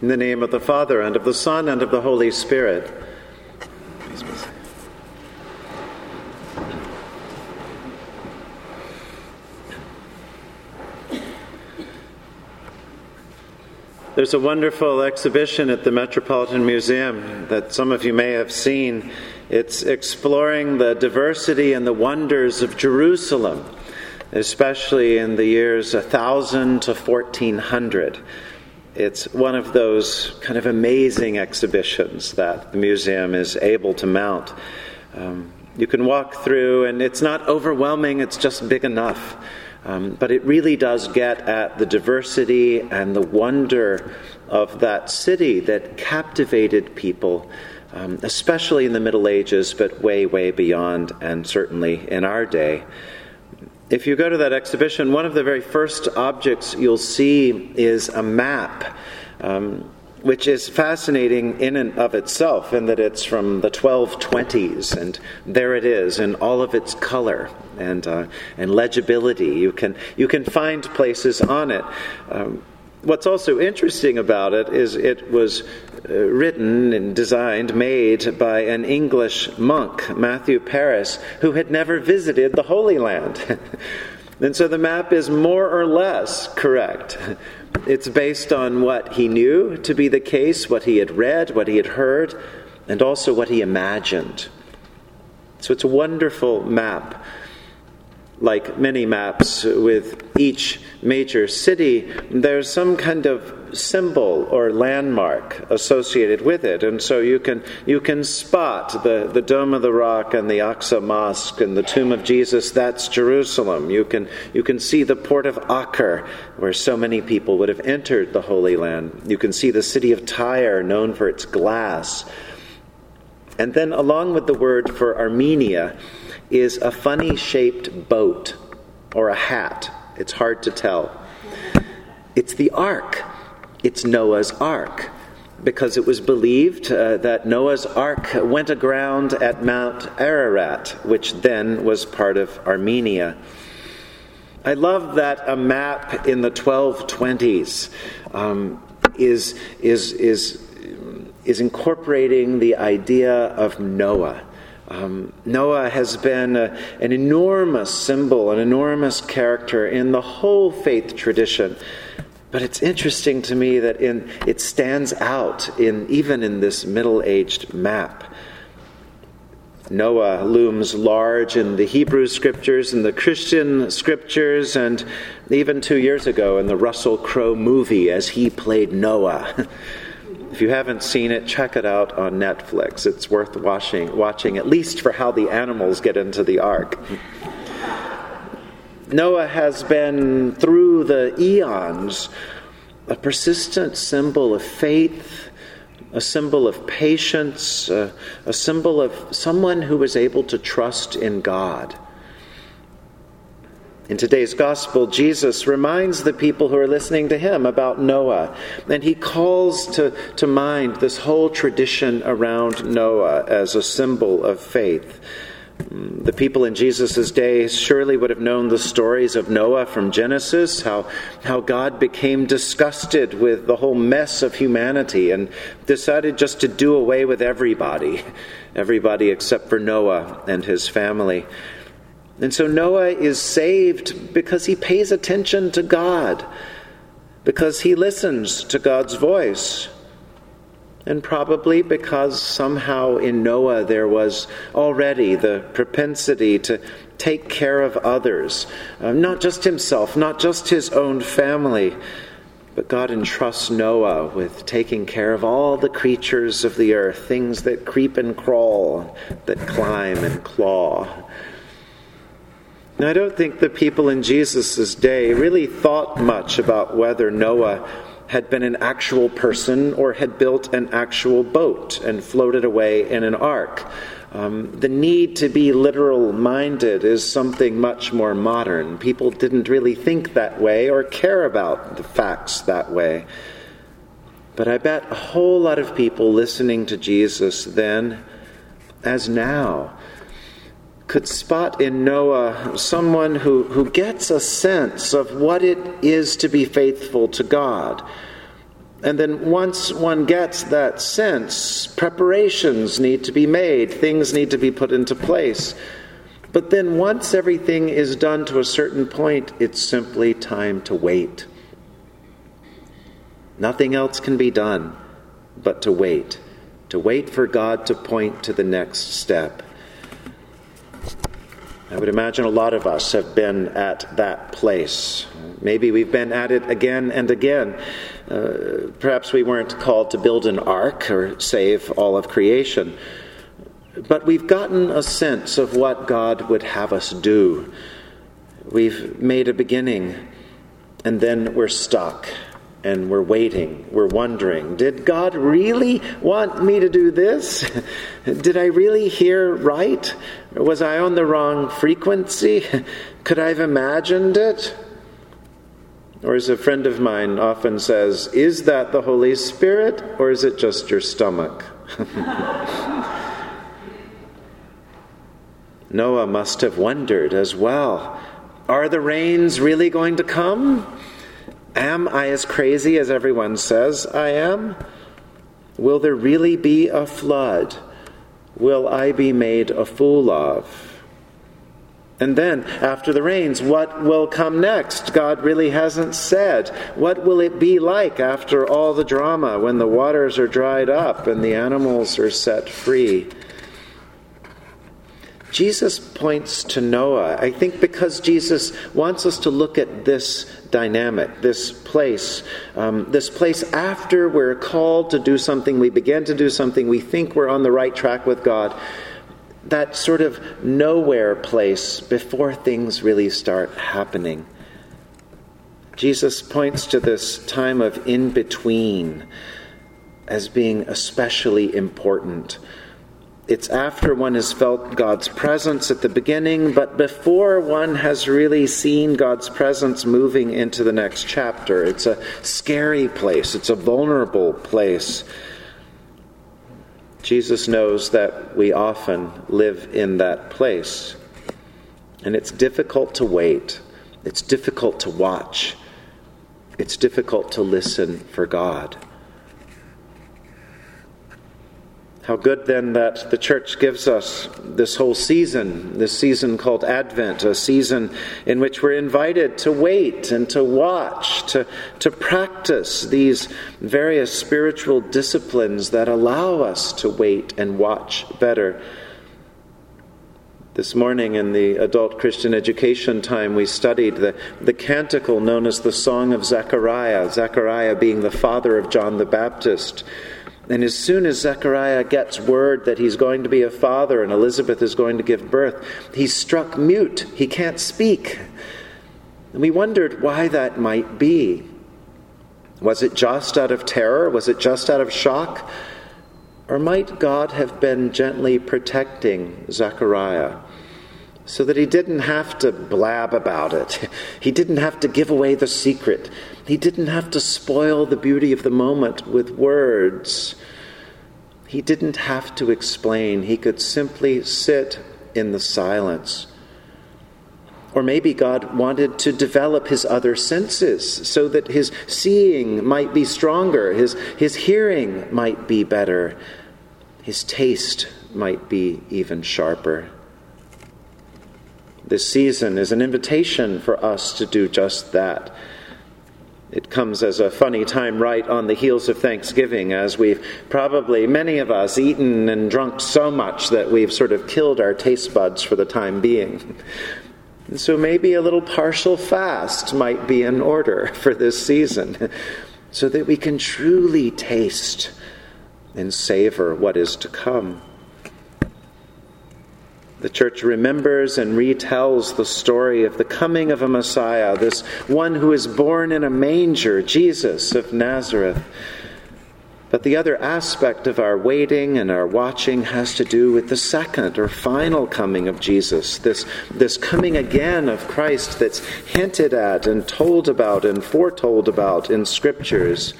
In the name of the Father, and of the Son, and of the Holy Spirit. There's a wonderful exhibition at the Metropolitan Museum that some of you may have seen. It's exploring the diversity and the wonders of Jerusalem, especially in the years 1000 to 1400. It's one of those kind of amazing exhibitions that the museum is able to mount. Um, you can walk through, and it's not overwhelming, it's just big enough. Um, but it really does get at the diversity and the wonder of that city that captivated people, um, especially in the Middle Ages, but way, way beyond, and certainly in our day. If you go to that exhibition, one of the very first objects you'll see is a map. Um, which is fascinating in and of itself, in that it's from the 1220s, and there it is in all of its color and uh, and legibility. You can you can find places on it. Um, what's also interesting about it is it was uh, written and designed, made by an English monk, Matthew Paris, who had never visited the Holy Land. and so the map is more or less correct. It's based on what he knew to be the case, what he had read, what he had heard, and also what he imagined. So it's a wonderful map. Like many maps with each major city, there's some kind of symbol or landmark associated with it. And so you can, you can spot the, the Dome of the Rock and the Aqsa Mosque and the Tomb of Jesus. That's Jerusalem. You can, you can see the port of Acre, where so many people would have entered the Holy Land. You can see the city of Tyre, known for its glass. And then, along with the word for Armenia, is a funny shaped boat or a hat. It's hard to tell. It's the ark. It's Noah's ark because it was believed uh, that Noah's ark went aground at Mount Ararat, which then was part of Armenia. I love that a map in the 1220s um, is, is, is, is incorporating the idea of Noah. Um, Noah has been a, an enormous symbol, an enormous character in the whole faith tradition. But it's interesting to me that in, it stands out in, even in this middle aged map. Noah looms large in the Hebrew scriptures and the Christian scriptures, and even two years ago in the Russell Crowe movie as he played Noah. if you haven't seen it, check it out on Netflix. It's worth watching, watching at least for how the animals get into the ark. Noah has been, through the eons, a persistent symbol of faith, a symbol of patience, a, a symbol of someone who was able to trust in God. In today's gospel, Jesus reminds the people who are listening to him about Noah, and he calls to, to mind this whole tradition around Noah as a symbol of faith. Mm, the people in Jesus' day surely would have known the stories of Noah from Genesis, how, how God became disgusted with the whole mess of humanity and decided just to do away with everybody, everybody except for Noah and his family. And so Noah is saved because he pays attention to God, because he listens to God's voice and probably because somehow in Noah there was already the propensity to take care of others, uh, not just himself, not just his own family. But God entrusts Noah with taking care of all the creatures of the earth, things that creep and crawl, that climb and claw. Now, I don't think the people in Jesus' day really thought much about whether Noah had been an actual person or had built an actual boat and floated away in an ark. Um, the need to be literal minded is something much more modern. People didn't really think that way or care about the facts that way. But I bet a whole lot of people listening to Jesus then, as now, could spot in Noah someone who, who gets a sense of what it is to be faithful to God, And then once one gets that sense, preparations need to be made, things need to be put into place. But then once everything is done to a certain point, it's simply time to wait. Nothing else can be done but to wait, to wait for God to point to the next step. I would imagine a lot of us have been at that place. Maybe we've been at it again and again. Uh, perhaps we weren't called to build an ark or save all of creation. But we've gotten a sense of what God would have us do. We've made a beginning, and then we're stuck and we're waiting, we're wondering, did God really want me to do this? did I really hear right? Was I on the wrong frequency? Could I have imagined it? Or as a friend of mine often says, is that the Holy Spirit or is it just your stomach? Noah must have wondered as well are the rains really going to come? Am I as crazy as everyone says I am? Will there really be a flood? Will I be made a fool of? And then, after the rains, what will come next? God really hasn't said. What will it be like after all the drama when the waters are dried up and the animals are set free? Jesus points to Noah, I think because Jesus wants us to look at this dynamic, this place, um, this place after we're called to do something, we begin to do something, we think we're on the right track with God, that sort of nowhere place before things really start happening. Jesus points to this time of in between as being especially important it's after one has felt God's presence at the beginning, but before one has really seen God's presence moving into the next chapter. It's a scary place, it's a vulnerable place. Jesus knows that we often live in that place. And it's difficult to wait, it's difficult to watch, it's difficult to listen for God. How good then that the church gives us this whole season, this season called Advent, a season in which we're invited to wait and to watch, to, to practice these various spiritual disciplines that allow us to wait and watch better. This morning in the adult Christian education time, we studied the, the canticle known as the Song of Zechariah, Zechariah being the father of John the Baptist. And as soon as Zechariah gets word that he's going to be a father and Elizabeth is going to give birth, he's struck mute. He can't speak. And we wondered why that might be. Was it just out of terror? Was it just out of shock? Or might God have been gently protecting Zechariah so that he didn't have to blab about it? He didn't have to give away the secret. He didn't have to spoil the beauty of the moment with words. He didn't have to explain. He could simply sit in the silence. Or maybe God wanted to develop his other senses so that his seeing might be stronger, his, his hearing might be better, his taste might be even sharper. This season is an invitation for us to do just that it comes as a funny time right on the heels of Thanksgiving, as we've probably, many of us, eaten and drunk so much that we've sort of killed our taste buds for the time being. So maybe a little partial fast might be in order for this season, so that we can truly taste and savor what is to come. The church remembers and retells the story of the coming of a Messiah, this one who is born in a manger, Jesus of Nazareth. But the other aspect of our waiting and our watching has to do with the second or final coming of Jesus, this, this coming again of Christ that's hinted at and told about and foretold about in scriptures.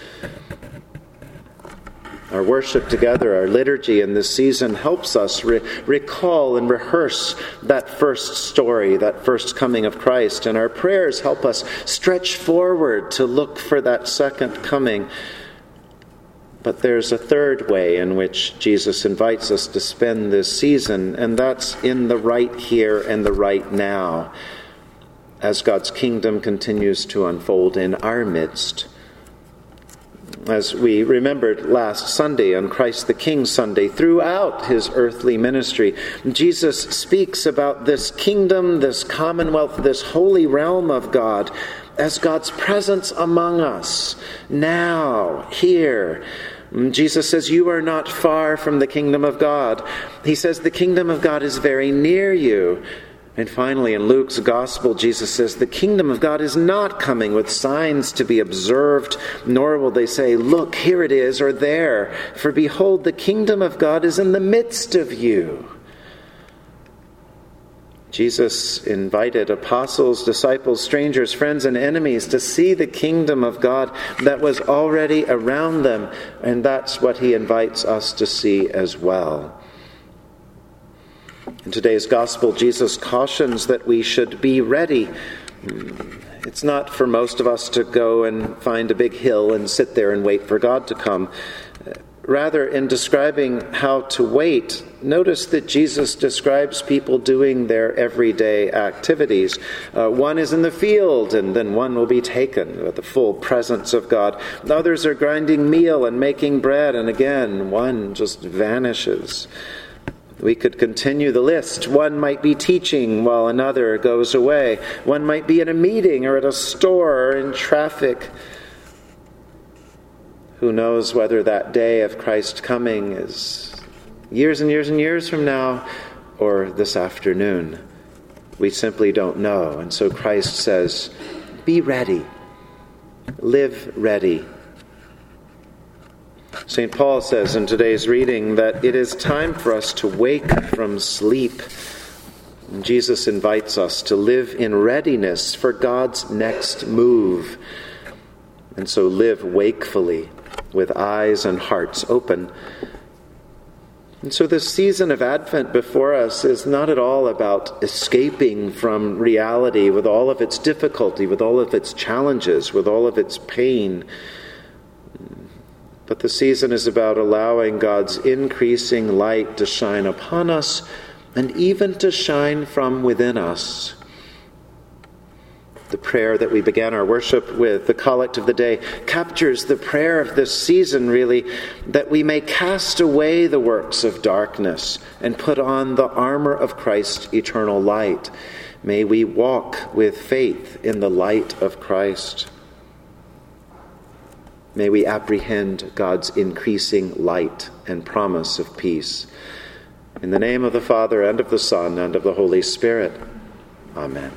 Our worship together, our liturgy in this season helps us re- recall and rehearse that first story, that first coming of Christ. And our prayers help us stretch forward to look for that second coming. But there's a third way in which Jesus invites us to spend this season, and that's in the right here and the right now, as God's kingdom continues to unfold in our midst. As we remembered last Sunday on Christ the King Sunday, throughout his earthly ministry, Jesus speaks about this kingdom, this commonwealth, this holy realm of God as God's presence among us, now, here. Jesus says, You are not far from the kingdom of God. He says, The kingdom of God is very near you. And finally, in Luke's gospel, Jesus says, The kingdom of God is not coming with signs to be observed, nor will they say, Look, here it is, or there. For behold, the kingdom of God is in the midst of you. Jesus invited apostles, disciples, strangers, friends, and enemies to see the kingdom of God that was already around them, and that's what he invites us to see as well. In today's gospel, Jesus cautions that we should be ready. It's not for most of us to go and find a big hill and sit there and wait for God to come. Rather, in describing how to wait, notice that Jesus describes people doing their everyday activities. Uh, one is in the field, and then one will be taken with the full presence of God. Others are grinding meal and making bread, and again, one just vanishes. We could continue the list. One might be teaching while another goes away. One might be in a meeting or at a store or in traffic. Who knows whether that day of Christ coming is years and years and years from now or this afternoon? We simply don't know. And so Christ says, Be ready, live ready. St. Paul says in today's reading that it is time for us to wake from sleep. Jesus invites us to live in readiness for God's next move. And so live wakefully with eyes and hearts open. And so, this season of Advent before us is not at all about escaping from reality with all of its difficulty, with all of its challenges, with all of its pain. But the season is about allowing God's increasing light to shine upon us and even to shine from within us the prayer that we began our worship with, the collect of the day, captures the prayer of this season, really, that we may cast away the works of darkness and put on the armor of Christ's eternal light. May we walk with faith in the light of Christ. May we apprehend God's increasing light and promise of peace. In the name of the Father, and of the Son, and of the Holy Spirit. Amen.